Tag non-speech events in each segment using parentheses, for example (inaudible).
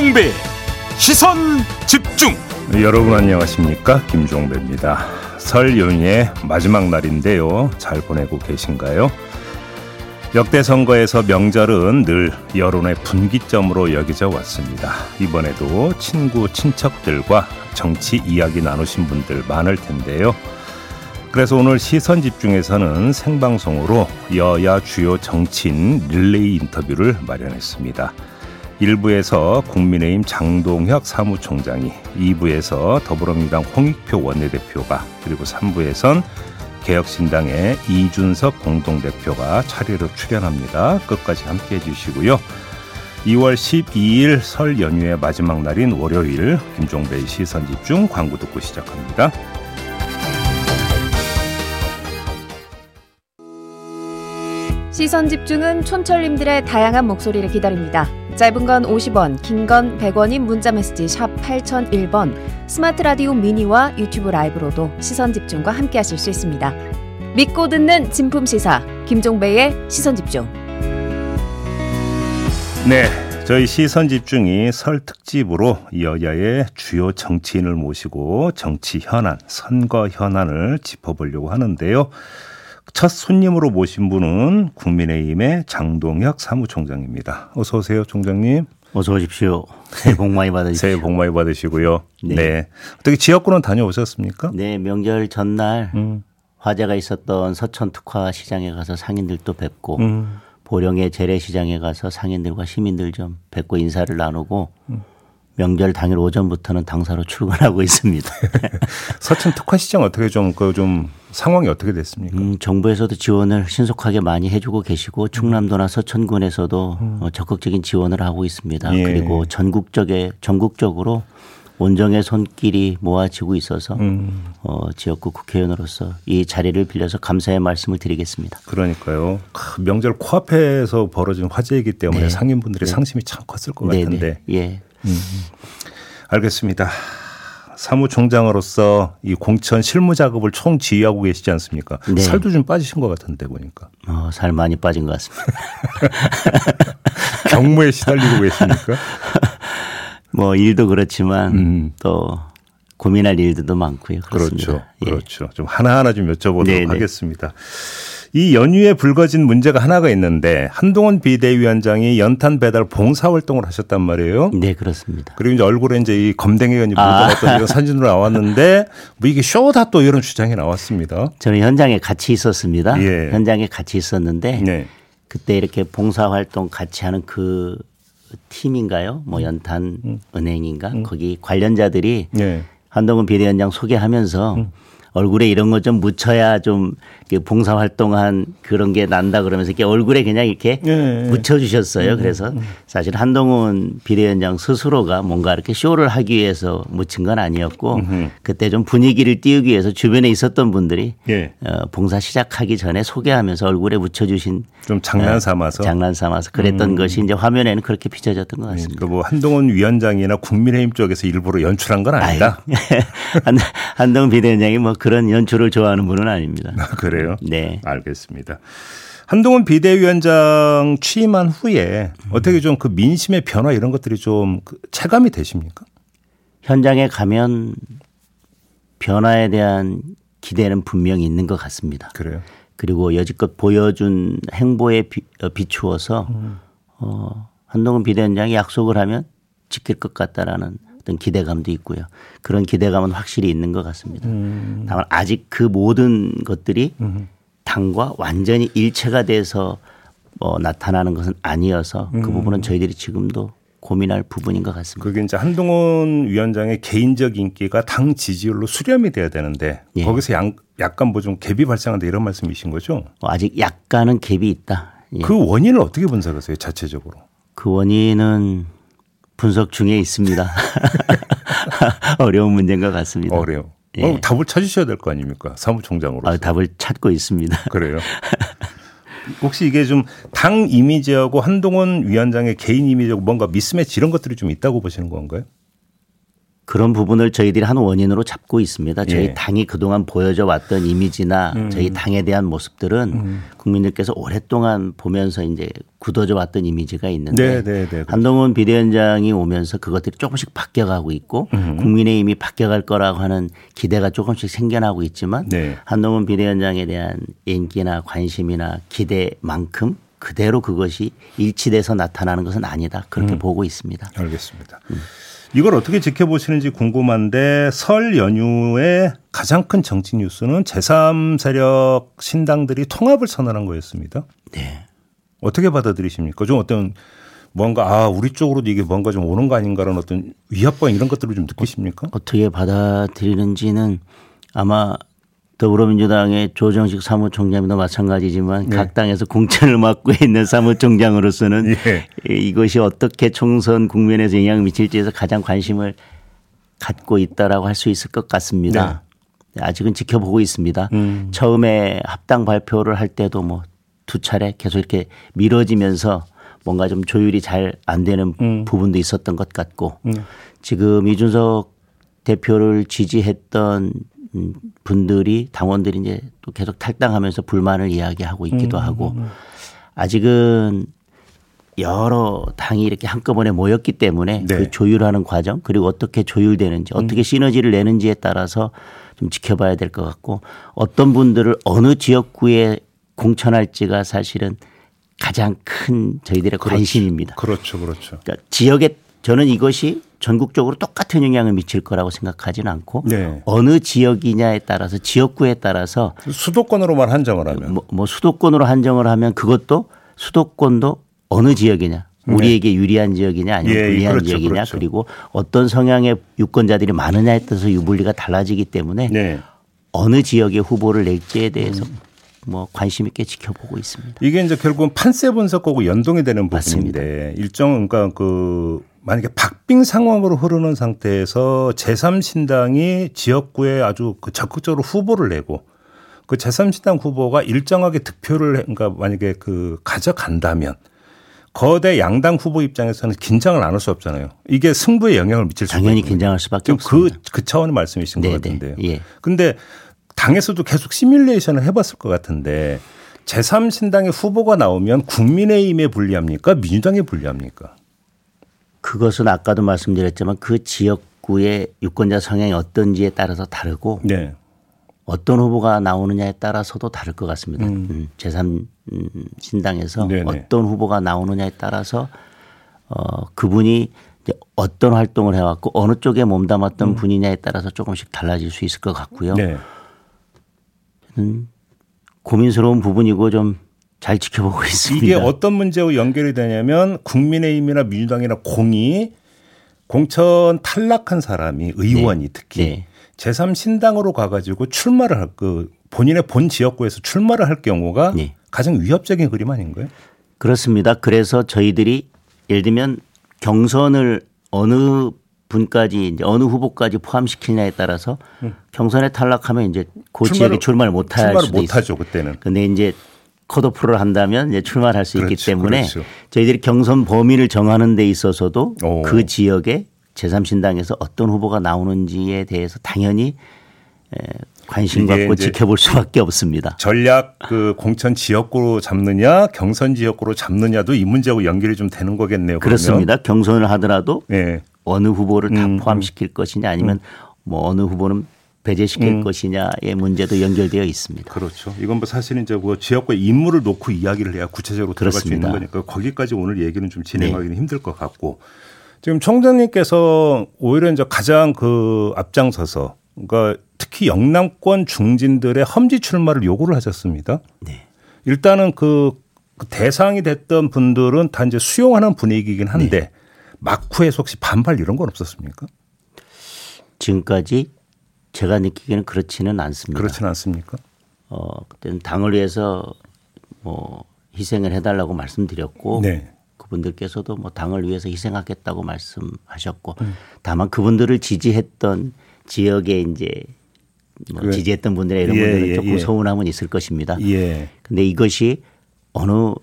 김종배 시선 집중. 여러분 안녕하십니까? 김종배입니다. 설 연휴의 마지막 날인데요. 잘 보내고 계신가요? 역대 선거에서 명절은 늘 여론의 분기점으로 여겨져 왔습니다. 이번에도 친구 친척들과 정치 이야기 나누신 분들 많을 텐데요. 그래서 오늘 시선 집중에서는 생방송으로 여야 주요 정치인 릴레이 인터뷰를 마련했습니다. 1부에서 국민의힘 장동혁 사무총장이 2부에서 더불어민주당 홍익표 원내대표가 그리고 3부에선 개혁신당의 이준석 공동대표가 차례로 출연합니다. 끝까지 함께 해 주시고요. 2월 12일 설 연휴의 마지막 날인 월요일 김종배의 시선집중 광고 듣고 시작합니다. 시선 집중은 촌철님들의 다양한 목소리를 기다립니다. 짧은 건 50원, 긴 건 100원인 문자 메시지 샵 8001번, 스마트 라디오 미니와 유튜브 라이브로도 시선 집중과 함께 하실 수 있습니다. 믿고 듣는 진품 시사 김종배의 시선 집중. 네, 저희 시선 집중이 설 특집으로 여야의 주요 정치인을 모시고 정치 현안, 선거 현안을 짚어보려고 하는데요. 첫 손님으로 모신 분은 국민의힘의 장동혁 사무총장입니다. 어서 오세요, 총장님. 어서 오십시오. 새해 복 많이 받으십시오. (laughs) 새해 복 많이 받으시고요. 네. 네. 어떻게 지역구는 다녀오셨습니까? 네, 명절 전날 음. 화재가 있었던 서천 특화 시장에 가서 상인들도 뵙고 음. 보령의 재래시장에 가서 상인들과 시민들 좀 뵙고 인사를 나누고 음. 명절 당일 오전부터는 당사로 출근하고 있습니다. (laughs) 서천 특화시장 어떻게 좀, 그좀 상황이 어떻게 됐습니까? 음, 정부에서도 지원을 신속하게 많이 해주고 계시고 충남도나 서천군에서도 음. 어, 적극적인 지원을 하고 있습니다. 예. 그리고 전국적에 전국적으로 온정의 손길이 모아지고 있어서 음. 어, 지역구 국회의원으로서 이 자리를 빌려서 감사의 말씀을 드리겠습니다. 그러니까요. 명절 코앞에서 벌어진 화재이기 때문에 네. 상인분들의 네. 상심이 참 컸을 것 네, 네. 같은데. 예. 음. 알겠습니다. 사무총장으로서 이 공천 실무 작업을 총 지휘하고 계시지 않습니까? 네. 살도 좀 빠지신 것 같은데 보니까. 어, 살 많이 빠진 것 같습니다. (laughs) 경무에 시달리고 계십니까? (laughs) 뭐 일도 그렇지만 음. 또 고민할 일들도 많고요. 그렇습니다. 그렇죠. 예. 그렇죠. 좀 하나하나 좀 여쭤보도록 네네. 하겠습니다. 이 연휴에 불거진 문제가 하나가 있는데 한동훈 비대위원장이 연탄 배달 봉사 활동을 하셨단 말이에요. 네, 그렇습니다. 그리고 이제 얼굴에 이제 이 검댕이 가 묻어갔던 아. (laughs) 사진으로 나왔는데 뭐 이게 쇼다 또 이런 주장이 나왔습니다. 저는 현장에 같이 있었습니다. 예. 현장에 같이 있었는데 네. 그때 이렇게 봉사 활동 같이 하는 그 팀인가요? 뭐 연탄 음. 은행인가? 음. 거기 관련자들이 네. 한동훈 비대위원장 소개하면서 음. 얼굴에 이런 거 좀 묻혀야 좀 봉사 활동한 그런 게 난다 그러면서 이렇게 얼굴에 그냥 이렇게 네. 묻혀주셨어요. 음, 그래서 음. 사실 한동훈 비대위원장 스스로가 뭔가 이렇게 쇼를 하기 위해서 묻힌 건 아니었고 음흠. 그때 좀 분위기를 띄우기 위해서 주변에 있었던 분들이 예. 어, 봉사 시작하기 전에 소개하면서 얼굴에 묻혀주신 좀 장난 삼아서 어, 장난 삼아서 그랬던 음. 것이 이제 화면에는 그렇게 비춰졌던 것 같습니다. 그러니까 뭐 한동훈 위원장이나 국민의힘 쪽에서 일부러 연출한 건 아니다. (laughs) 한동훈 비대위원장이 뭐 그런 연출을 좋아하는 분은 아닙니다. 아, 그래요? 네. 알겠습니다. 한동훈 비대위원장 취임한 후에 음. 어떻게 좀 그 민심의 변화 이런 것들이 좀그 체감이 되십니까? 현장에 가면 변화에 대한 기대는 분명히 있는 것 같습니다. 그래요. 그리고 여지껏 보여준 행보에 비, 어, 비추어서 음. 어, 한동훈 비대위원장이 약속을 하면 지킬 것 같다라는 어떤 기대감도 있고요. 그런 기대감은 확실히 있는 것 같습니다. 음. 다만 아직 그 모든 것들이 음. 당과 완전히 일체가 돼서 뭐 나타나는 것은 아니어서 그 음. 부분은 저희들이 지금도 고민할 부분인 것 같습니다. 그게 이제 한동훈 위원장의 개인적 인기가 당 지지율로 수렴이 돼야 되는데 예. 거기서 양, 약간 뭐 좀 갭이 발생한다 이런 말씀이신 거죠? 뭐 아직 약간은 갭이 있다. 예. 그 원인을 어떻게 분석하세요? 자체적으로? 그 원인은 분석 중에 있습니다. (laughs) 어려운 문제인 것 같습니다. 어려워. 예. 어, 답을 찾으셔야 될 거 아닙니까? 사무총장으로. 아, 답을 찾고 있습니다. (laughs) 그래요. 혹시 이게 좀 당 이미지하고 한동훈 위원장의 개인 이미지하고 뭔가 미스매치 이런 것들이 좀 있다고 보시는 건가요? 그런 부분을 저희들이 한 원인으로 잡고 있습니다. 저희 예. 당이 그동안 보여져 왔던 이미지나 음. 저희 당에 대한 모습들은 음. 국민들께서 오랫동안 보면서 이제 굳어져 왔던 이미지가 있는데 네, 네, 네, 그렇죠. 한동훈 비대위원장이 오면서 그것들이 조금씩 바뀌어가고 있고 음. 국민의힘이 바뀌어갈 거라고 하는 기대가 조금씩 생겨나고 있지만 네. 한동훈 비대위원장에 대한 인기나 관심이나 기대만큼 그대로 그것이 일치돼서 나타나는 것은 아니다. 그렇게 음. 보고 있습니다. 알겠습니다. 음. 이걸 어떻게 지켜보시는지 궁금한데 설 연휴에 가장 큰 정치 뉴스는 제3세력 신당들이 통합을 선언한 거였습니다. 네. 어떻게 받아들이십니까? 좀 어떤 뭔가 아 우리 쪽으로도 이게 뭔가 좀 오는 거 아닌가라는 어떤 위협감 이런 것들을 좀 느끼십니까? 어떻게 받아들이는지는 아마 더불어민주당의 조정식 사무총장도 마찬가지지만 네. 각 당에서 공천을 맡고 있는 사무총장으로서는 (laughs) 예. 이것이 어떻게 총선 국면에서 영향을 미칠지에서 가장 관심을 갖고 있다라고 할 수 있을 것 같습니다. 네. 아직은 지켜보고 있습니다. 음. 처음에 합당 발표를 할 때도 뭐 두 차례 계속 이렇게 미뤄지면서 뭔가 좀 조율이 잘 안 되는 음. 부분도 있었던 것 같고 음. 지금 이준석 대표를 지지했던 음, 분들이 당원들이 이제 또 계속 탈당하면서 불만을 이야기하고 있기도 음, 하고 음, 음. 아직은 여러 당이 이렇게 한꺼번에 모였기 때문에 네. 그 조율하는 과정 그리고 어떻게 조율되는지 어떻게 시너지를 내는지에 따라서 좀 지켜봐야 될 것 같고 어떤 분들을 어느 지역구에 공천할지가 사실은 가장 큰 저희들의 그렇죠. 관심입니다. 그렇죠, 그렇죠. 그러니까 지역에 저는 이것이 전국적으로 똑같은 영향을 미칠 거라고 생각하지는 않고 네. 어느 지역이냐에 따라서 지역구에 따라서 수도권으로만 한정을 하면 뭐, 뭐 수도권으로 한정을 하면 그것도 수도권도 어느 지역이냐 네. 우리에게 네. 유리한 지역이냐 아니면 예, 불리한 그렇죠, 지역이냐 그렇죠. 그리고 어떤 성향의 유권자들이 많으냐에 따라서 유불리가 달라지기 때문에 네. 어느 지역의 후보를 낼지에 대해서 음. 뭐 관심 있게 지켜보고 있습니다. 이게 이제 결국은 판세 분석하고 연동이 되는 부분인데 맞습니다. 일정 그러니까 그 만약에 박빙 상황으로 흐르는 상태에서 제3신당이 지역구에 아주 그 적극적으로 후보를 내고 그 제3신당 후보가 일정하게 득표를 그러니까 만약에 그 가져간다면 거대 양당 후보 입장에서는 긴장을 안 할 수 없잖아요. 이게 승부에 영향을 미칠 수 당연히 긴장할 수밖에 그, 없습니다. 그, 그 차원의 말씀이신 네네. 것 같은데요. 예. 근데 당에서도 계속 시뮬레이션을 해봤을 것 같은데 제3신당의 후보가 나오면 국민의힘에 불리합니까? 민주당에 불리합니까? 그것은 아까도 말씀드렸지만 그 지역구의 유권자 성향이 어떤지에 따라서 다르고 네. 어떤 후보가 나오느냐에 따라서도 다를 것 같습니다. 음. 음 제3 신당에서 네네. 어떤 후보가 나오느냐에 따라서 어 그분이 이제 어떤 활동을 해왔고 어느 쪽에 몸담았던 음. 분이냐에 따라서 조금씩 달라질 수 있을 것 같고요. 네. 음, 고민스러운 부분이고 좀 잘 지켜보고 있습니다. 이게 어떤 문제와 연결이 되냐면 국민의힘이나 민주당이나 공이 공천 탈락한 사람이 의원이 네. 특히 네. 제3신당으로 가가지고 출마를 할 그 본인의 본 지역구에서 출마를 할 경우가 네. 가장 위협적인 그림 아닌가요? 그렇습니다. 그래서 저희들이 예를 들면 경선을 어느 분까지 이제 어느 후보까지 포함시키냐에 따라서 음. 경선에 탈락하면 이제 그 지역에 출마를 못 할 수도 못하죠 그때는. 근데 이제 컷오프를 한다면 이제 출마할 수 그렇죠, 있기 때문에 그렇죠. 저희들이 경선 범위를 정하는 데 있어서도 오. 그 지역에 제3신당에서 어떤 후보가 나오는지에 대해서 당연히 관심 갖고 지켜볼 수밖에 없습니다. 전략 그 공천 지역구로 잡느냐 경선 지역구로 잡느냐도 이 문제하고 연결이 좀 되는 거겠네요. 그렇습니다. 그러면. 경선을 하더라도 네. 어느 후보를 다 음, 음. 포함시킬 음. 것이냐 아니면 음. 뭐 어느 후보는 배제시킬 음. 것이냐의 문제도 연결되어 있습니다. 그렇죠. 이건 뭐 사실은 이제 뭐 지역과 인물을 놓고 이야기를 해야 구체적으로 들어갈 그렇습니다. 수 있는 거니까 거기까지 오늘 얘기는 좀 진행하기는 네. 힘들 것 같고 지금 총장님께서 오히려 이제 가장 그 앞장서서 그러니까 특히 영남권 중진들의 험지 출마를 요구를 하셨습니다. 네. 일단은 그, 그 대상이 됐던 분들은 다 이제 수용하는 분위기이긴 한데 네. 막후에 혹시 반발 이런 건 없었습니까? 지금까지 제가 느끼기에는 그렇지는 않습니다. 그렇지는 않습니까? 어, 그때는 당을 위해서 뭐 희생을 해달라고 말씀드렸고 네. 그분들께서도 뭐 당을 위해서 희생하겠다고 말씀하셨고 음. 다만 그분들을 지지했던 지역에 이제 뭐그 지지했던 분들의 이런 예, 분들은 예, 조금 예. 서운함은 있을 것입니다. 예. 근데 이것이 어느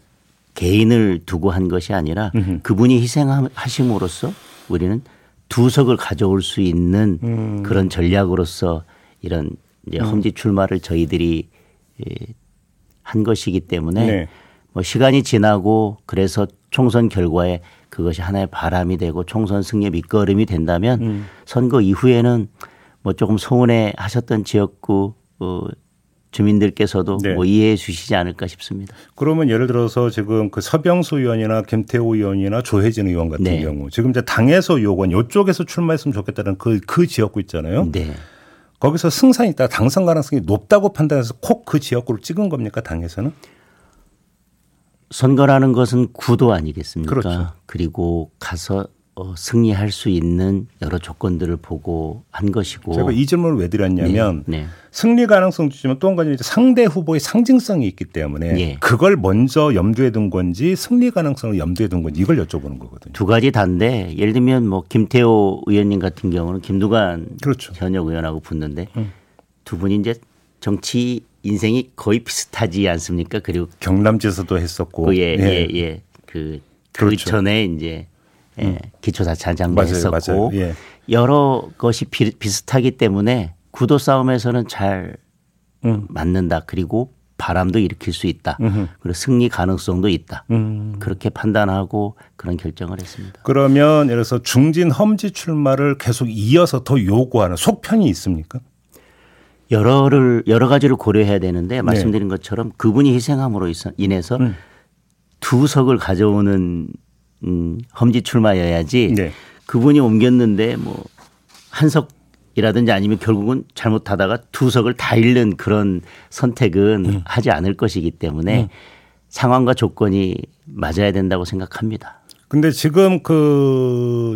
개인을 두고 한 것이 아니라 음흠. 그분이 희생하심으로써 우리는 두 석을 가져올 수 있는 음. 그런 전략으로서 이런 이제 음. 험지 출마를 저희들이 예, 한 것이기 때문에 네. 뭐 시간이 지나고 그래서 총선 결과에 그것이 하나의 바람이 되고 총선 승리의 밑거름이 된다면 음. 선거 이후에는 뭐 조금 소원해 하셨던 지역구 어, 주민들께서도 네. 뭐 이해해 주시지 않을까 싶습니다. 그러면 예를 들어서 지금 그 서병수 의원이나 김태호 의원이나 조혜진 의원 같은 네. 경우 지금 이제 당에서 요건 이쪽에서 출마했으면 좋겠다는 그, 그 지역구 있잖아요. 네. 거기서 승산이 있다 당선 가능성이 높다고 판단해서 콕 그 지역구를 찍은 겁니까 당에서는? 선거라는 것은 구도 아니겠습니까? 그렇죠. 그리고 가서 어, 승리할 수 있는 여러 조건들을 보고 한 것이고 제가 이 질문을 왜 드렸냐면 네, 네. 승리 가능성 주지만 또 한 가지 상대 후보의 상징성이 있기 때문에 네. 그걸 먼저 염두에 둔 건지 승리 가능성을 염두에 둔 건지 이걸 여쭤보는 거거든요. 두 가지 다인데 예를 들면 뭐 김태호 의원님 같은 경우는 김두관 그렇죠. 현역 의원하고 붙는데 음. 두 분이 이제 정치 인생이 거의 비슷하지 않습니까? 그리고 경남지에서도 했었고 예예예 예, 예, 예. 그, 그 그렇죠. 전에 이제 예, 음. 기초자치단장도 했었고 예. 여러 것이 비, 비슷하기 때문에 구도 싸움에서는 잘 음. 맞는다. 그리고 바람도 일으킬 수 있다. 음흠. 그리고 승리 가능성도 있다. 음. 그렇게 판단하고 그런 결정을 했습니다. 그러면 예를 들어서 중진 험지 출마를 계속 이어서 더 요구하는 속편이 있습니까? 여러를 여러 가지를 고려해야 되는데 말씀드린 네. 것처럼 그분이 희생함으로 인해서 음. 두 석을 가져오는 음, 험지 출마여야지 네. 그분이 옮겼는데 뭐 한석이라든지 아니면 결국은 잘못하다가 두 석을 다 잃는 그런 선택은 음. 하지 않을 것이기 때문에 음. 상황과 조건이 맞아야 된다고 생각합니다. 근데 지금 그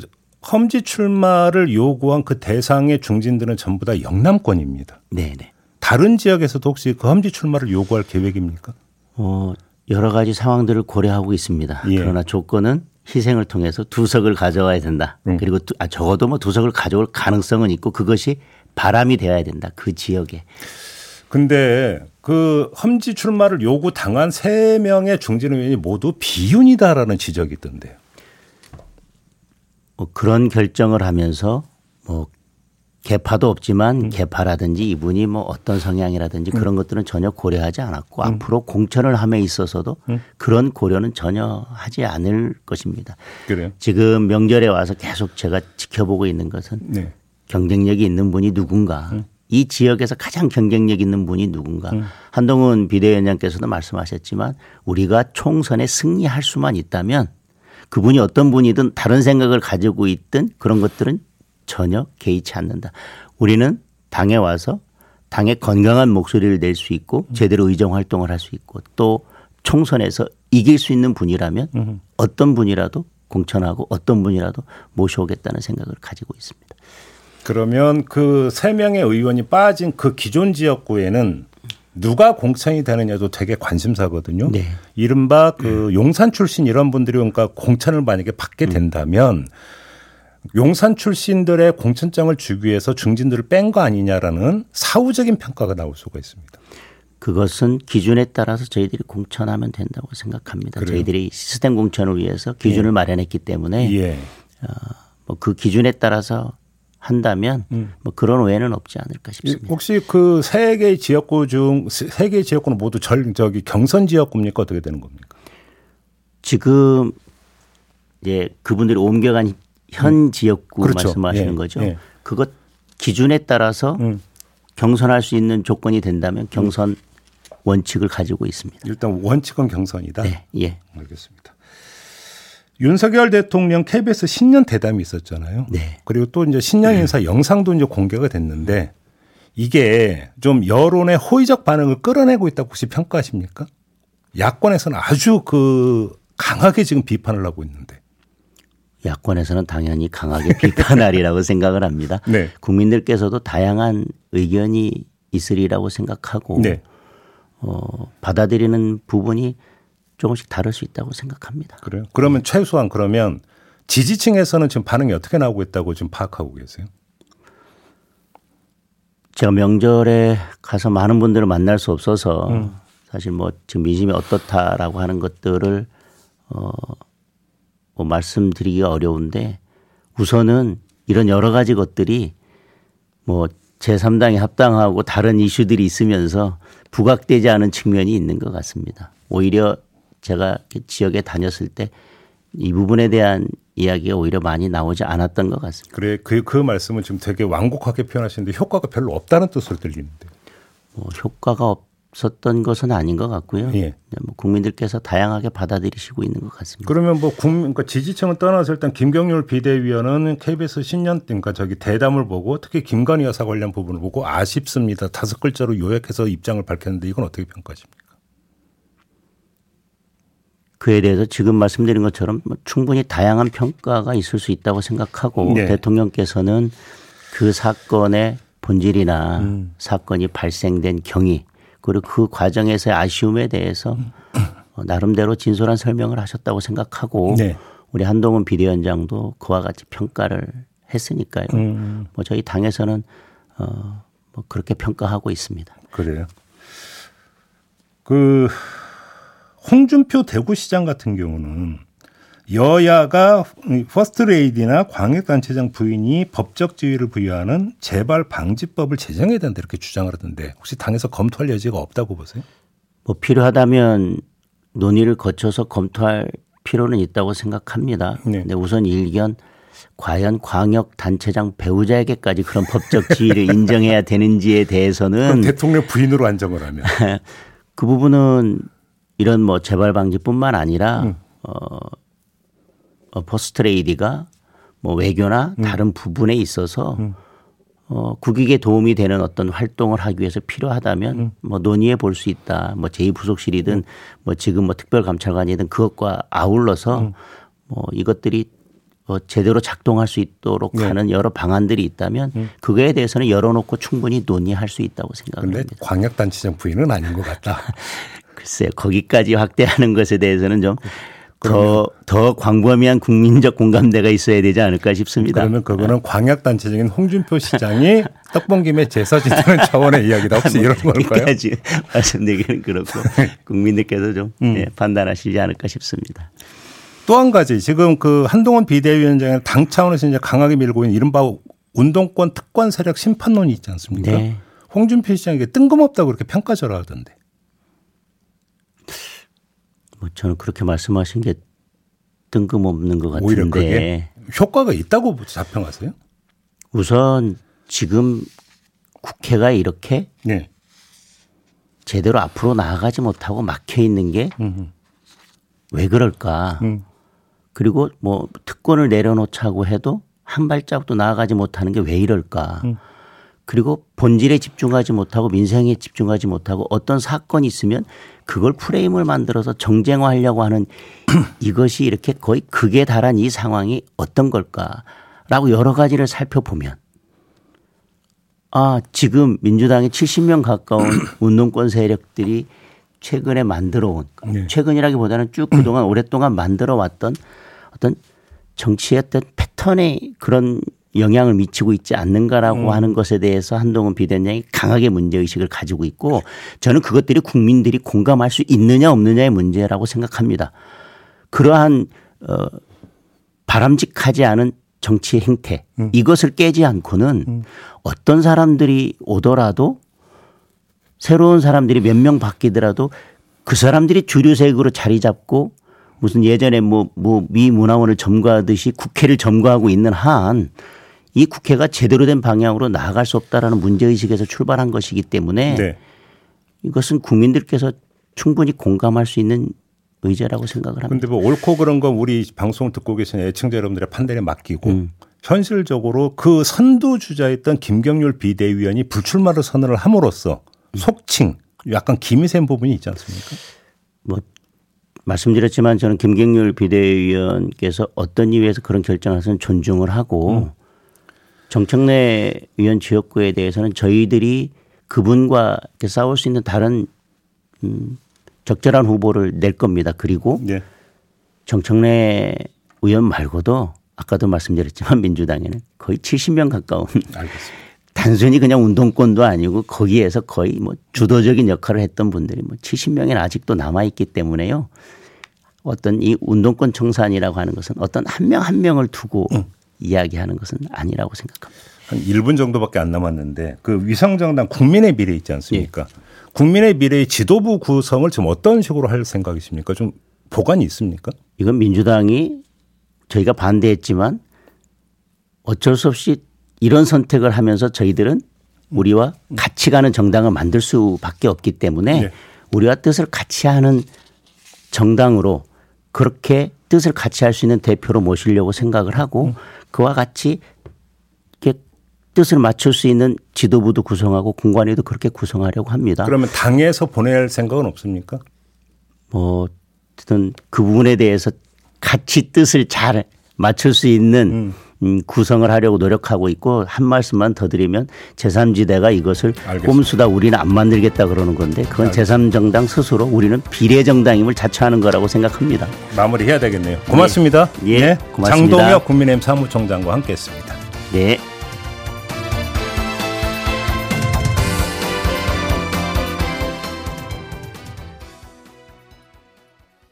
험지 출마를 요구한 그 대상의 중진들은 전부 다 영남권입니다. 네 네. 다른 지역에서도 혹시 그 험지 출마를 요구할 계획입니까? 어, 여러 가지 상황들을 고려하고 있습니다. 예. 그러나 조건은 희생을 통해서 두석을 가져와야 된다. 음. 그리고 두, 아, 적어도 뭐 두석을 가져올 가능성은 있고 그것이 바람이 되어야 된다. 그 지역에. 근데 그 험지 출마를 요구 당한 세 명의 중진 의원이 모두 비윤이다라는 지적이 있던데요. 뭐 그런 결정을 하면서 뭐 개파도 없지만 음. 개파라든지 이분이 뭐 어떤 성향이라든지 음. 그런 것들은 전혀 고려하지 않았고 음. 앞으로 공천을 함에 있어서도 음. 그런 고려는 전혀 하지 않을 것입니다. 그래요? 지금 명절에 와서 계속 제가 지켜보고 있는 것은 네. 경쟁력이 있는 분이 누군가 음. 이 지역에서 가장 경쟁력 있는 분이 누군가 음. 한동훈 비대위원장께서도 말씀하셨지만 우리가 총선에 승리할 수만 있다면 그분이 어떤 분이든 다른 생각을 가지고 있든 그런 것들은 전혀 개의치 않는다. 우리는 당에 와서 당의 건강한 목소리를 낼 수 있고 제대로 의정 활동을 할 수 있고 또 총선에서 이길 수 있는 분이라면 어떤 분이라도 공천하고 어떤 분이라도 모셔오겠다는 생각을 가지고 있습니다. 그러면 그 세 명의 의원이 빠진 그 기존 지역구에는 누가 공천이 되느냐도 되게 관심사거든요. 네. 이른바 그 용산 출신 이런 분들이 그러니까 공천을 만약에 받게 된다면 음. 용산 출신들의 공천장을 주기 위해서 중진들을 뺀 거 아니냐라는 사후적인 평가가 나올 수가 있습니다. 그것은 기준에 따라서 저희들이 공천하면 된다고 생각합니다. 그래요? 저희들이 시스템 공천을 위해서 기준을 예. 마련했기 때문에 예. 어, 뭐 그 기준에 따라서 한다면 음. 뭐 그런 오해는 없지 않을까 싶습니다. 혹시 그 세 개의 지역구 중 세 개의 지역구는 모두 절 저기 경선 지역구입니까 어떻게 되는 겁니까? 지금 이제 그분들이 옮겨간 현 음. 지역구 그렇죠. 말씀하시는 예. 거죠. 예. 그것 기준에 따라서 음. 경선할 수 있는 조건이 된다면 경선 음. 원칙을 가지고 있습니다. 일단 원칙은 경선이다. 네, 예. 알겠습니다. 윤석열 대통령 KBS 신년 대담이 있었잖아요. 네. 그리고 또 이제 신년 인사 네. 영상도 이제 공개가 됐는데 이게 좀 여론의 호의적 반응을 끌어내고 있다고 혹시 평가하십니까? 야권에서는 아주 그 강하게 지금 비판을 하고 있는데. 야권에서는 당연히 강하게 (laughs) 비판하리라고 생각을 합니다. 네. 국민들께서도 다양한 의견이 있으리라고 생각하고 네. 어, 받아들이는 부분이 조금씩 다를 수 있다고 생각합니다. 그래요? 그러면 최소한 그러면 지지층에서는 지금 반응이 어떻게 나오고 있다고 지금 파악하고 계세요? 제가 명절에 가서 많은 분들을 만날 수 없어서 음. 사실 뭐 지금 민심이 어떻다라고 하는 것들을 어, 뭐 말씀드리기가 어려운데 우선은 이런 여러 가지 것들이 뭐 제3당에 합당하고 다른 이슈들이 있으면서 부각되지 않은 측면이 있는 것 같습니다. 오히려 제가 지역에 다녔을 때 이 부분에 대한 이야기가 오히려 많이 나오지 않았던 것 같습니다. 그래 그, 그 말씀은 지금 되게 완곡하게 표현하시는데 효과가 별로 없다는 뜻으로 들리는데. 뭐 효과가 없 었던 것은 아닌 것 같고요. 예. 뭐 국민들께서 다양하게 받아들이시고 있는 것 같습니다. 그러면 뭐 국민 그러니까 지지층은 떠나서 일단 김경률 비대위원은 KBS 신년 그러니까 저기 대담을 보고 특히 김건희 여사 관련 부분을 보고 아쉽습니다. 다섯 글자로 요약해서 입장을 밝혔는데 이건 어떻게 평가하십니까? 그에 대해서 지금 말씀드린 것처럼 뭐 충분히 다양한 평가가 있을 수 있다고 생각하고 네. 대통령께서는 그 사건의 본질이나 음. 사건이 발생된 경위 그리고 그 과정에서의 아쉬움에 대해서 어, 나름대로 진솔한 설명을 하셨다고 생각하고 네. 우리 한동훈 비대위원장도 그와 같이 평가를 했으니까요. 음. 뭐 저희 당에서는 어 뭐 그렇게 평가하고 있습니다. 그래요. 그 홍준표 대구시장 같은 경우는 여야가 퍼스트레이디나 광역단체장 부인이 법적 지위를 부여하는 재발 방지법을 제정해야 된다 이렇게 주장을 하던데 혹시 당에서 검토할 여지가 없다고 보세요? 뭐 필요하다면 논의를 거쳐서 검토할 필요는 있다고 생각합니다. 네. 근데 우선 일견 과연 광역 단체장 배우자에게까지 그런 법적 지위를 (laughs) 인정해야 되는지에 대해서는 대통령 부인으로 한정을 하면 (laughs) 그 부분은 이런 뭐 재발 방지뿐만 아니라 음. 어, 어 포스트레이디가 뭐 외교나 음. 다른 부분에 있어서 음. 어, 국익에 도움이 되는 어떤 활동을 하기 위해서 필요하다면 음. 뭐 논의해 볼 수 있다. 뭐 제2부속실이든 음. 뭐 지금 뭐 특별감찰관이든 그것과 아울러서 음. 뭐 이것들이 어, 제대로 작동할 수 있도록 네. 하는 여러 방안들이 있다면 음. 그거에 대해서는 열어놓고 충분히 논의할 수 있다고 생각합니다. 그런데 광역단체장 부인은 아닌 것 같다. (laughs) 글쎄요. 거기까지 확대하는 것에 대해서는 좀 더, 더 광범위한 국민적 공감대가 있어야 되지 않을까 싶습니다. 그러면 그거는 광역단체적인 홍준표 시장이 떡봉 김에 제사 지내는 차원의 이야기다. 혹시 뭐 이런 걸까요? (laughs) 말씀드리기는 그렇고 (laughs) 국민들께서 좀 음. 네, 판단하시지 않을까 싶습니다. 또 한 가지 지금 그 한동훈 비대위원장의 당 차원에서 이제 강하게 밀고 있는 이른바 운동권 특권 세력 심판론이 있지 않습니까? 네. 홍준표 시장에게 뜬금없다고 그렇게 평가절하던데. 뭐 저는 그렇게 말씀하신 게 뜬금없는 것 같은데 오히려 그게 효과가 있다고 자평하세요? 우선 지금 국회가 이렇게 네. 제대로 앞으로 나아가지 못하고 막혀 있는 게 왜 그럴까? 음. 그리고 뭐 특권을 내려놓자고 해도 한 발자국도 나아가지 못하는 게 왜 이럴까? 음. 그리고 본질에 집중하지 못하고 민생에 집중하지 못하고 어떤 사건이 있으면 그걸 프레임을 만들어서 정쟁화하려고 하는 (clears throat) 이것이 이렇게 거의 극에 달한 이 상황이 어떤 걸까라고 여러 가지를 살펴보면 아, 지금 민주당의 70명 가까운 (clears throat) 운동권 세력들이 최근에 만들어 온 네. 최근이라기보다는 쭉 그동안 (clears throat) 오랫동안 만들어 왔던 어떤 정치의 어떤 패턴의 그런 영향을 미치고 있지 않는가라고 음. 하는 것에 대해서 한동훈 비대위원장이 강하게 문제의식을 가지고 있고 저는 그것들이 국민들이 공감할 수 있느냐 없느냐의 문제라고 생각합니다. 그러한 어 바람직하지 않은 정치 행태 음. 이것을 깨지 않고는 음. 어떤 사람들이 오더라도 새로운 사람들이 몇 명 바뀌더라도 그 사람들이 주류색으로 자리 잡고 무슨 예전에 뭐, 뭐, 미 문화원을 점거하듯이 국회를 점거하고 있는 한 이 국회가 제대로 된 방향으로 나아갈 수 없다라는 문제의식에서 출발한 것이기 때문에 네. 이것은 국민들께서 충분히 공감할 수 있는 의제라고 생각을 합니다. 그런데 뭐 옳고 그런 건 우리 방송 듣고 계신 애청자 여러분들의 판단에 맡기고 음. 현실적으로 그 선두 주자였던 김경률 비대위원이 불출마를 선언을 함으로써 속칭 약간 기미 센 부분이 있지 않습니까? 뭐 말씀드렸지만 저는 김경률 비대위원께서 어떤 이유에서 그런 결정을 하서는 존중을 하고 음. 정청래 의원 지역구에 대해서는 저희들이 그분과 싸울 수 있는 다른 음, 적절한 후보를 낼 겁니다. 그리고 네. 정청래 의원 말고도 아까도 말씀드렸지만 민주당에는 거의 70명 가까운 알겠습니다. 단순히 그냥 운동권도 아니고 거기에서 거의 뭐 주도적인 역할을 했던 분들이 뭐 70명이 아직도 남아 있기 때문에요. 어떤 이 운동권 청산이라고 하는 것은 어떤 한 명한 한 명을 두고 응. 이야기하는 것은 아니라고 생각합니다. 한 1분 정도밖에 안 남았는데 그 위성정당 국민의 미래 있지 않습니까? 예. 국민의 미래의 지도부 구성을 지금 어떤 식으로 할 생각이십니까? 좀 보관이 있습니까? 이건 민주당이 저희가 반대했지만 어쩔 수 없이 이런 선택을 하면서 저희들은 우리와 같이 가는 정당을 만들 수밖에 없기 때문에 네. 우리와 뜻을 같이 하는 정당으로 그렇게 뜻을 같이 할 수 있는 대표로 모시려고 생각을 하고 음. 그와 같이 뜻을 맞출 수 있는 지도부도 구성하고 공관위도 그렇게 구성하려고 합니다. 그러면 당에서 보낼 생각은 없습니까? 뭐 어쨌든 그 부분에 대해서 같이 뜻을 잘 맞출 수 있는 음. 음, 구성을 하려고 노력하고 있고 한 말씀만 더 드리면 제3지대가 이것을 꼼수다 우리는 안 만들겠다 그러는 건데 그건 제3정당 스스로 우리는 비례정당임을 자처하는 거라고 생각합니다. 마무리해야 되겠네요. 고맙습니다. 예, 예. 고맙습니다. 장동혁 국민의힘 사무총장과 함께했습니다. 네.